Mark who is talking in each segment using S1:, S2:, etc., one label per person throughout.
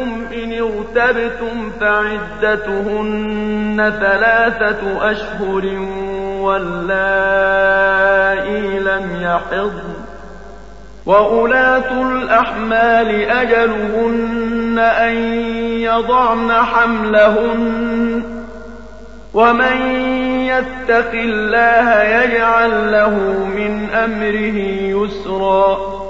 S1: نسائكم إن ارتبتم فعدتهن ثلاثة أشهر واللائي لم يحضن وأولاة الأحمال أجلهن أن يضعن حملهن ومن يتق الله يجعل له من أمره يسرا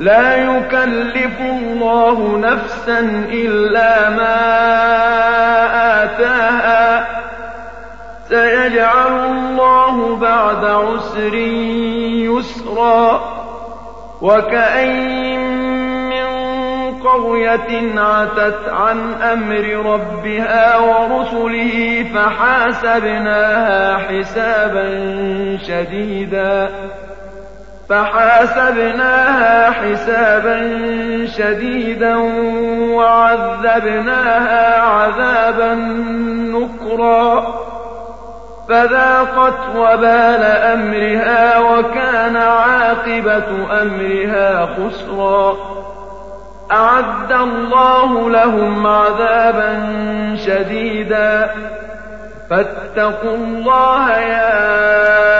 S1: لا يكلف الله نفسا إلا ما آتاها. سيجعل الله بعد عسر يسرا. وكأين من قرية عتت عن أمر ربها ورسله فحاسبناها حسابا شديدا. فحاسبناها حسابا شديدا وعذبناها عذابا نكرا. فذاقت وبال أمرها وكان عاقبة أمرها خسرا. أعد الله لهم عذابا شديدا. فاتقوا الله يا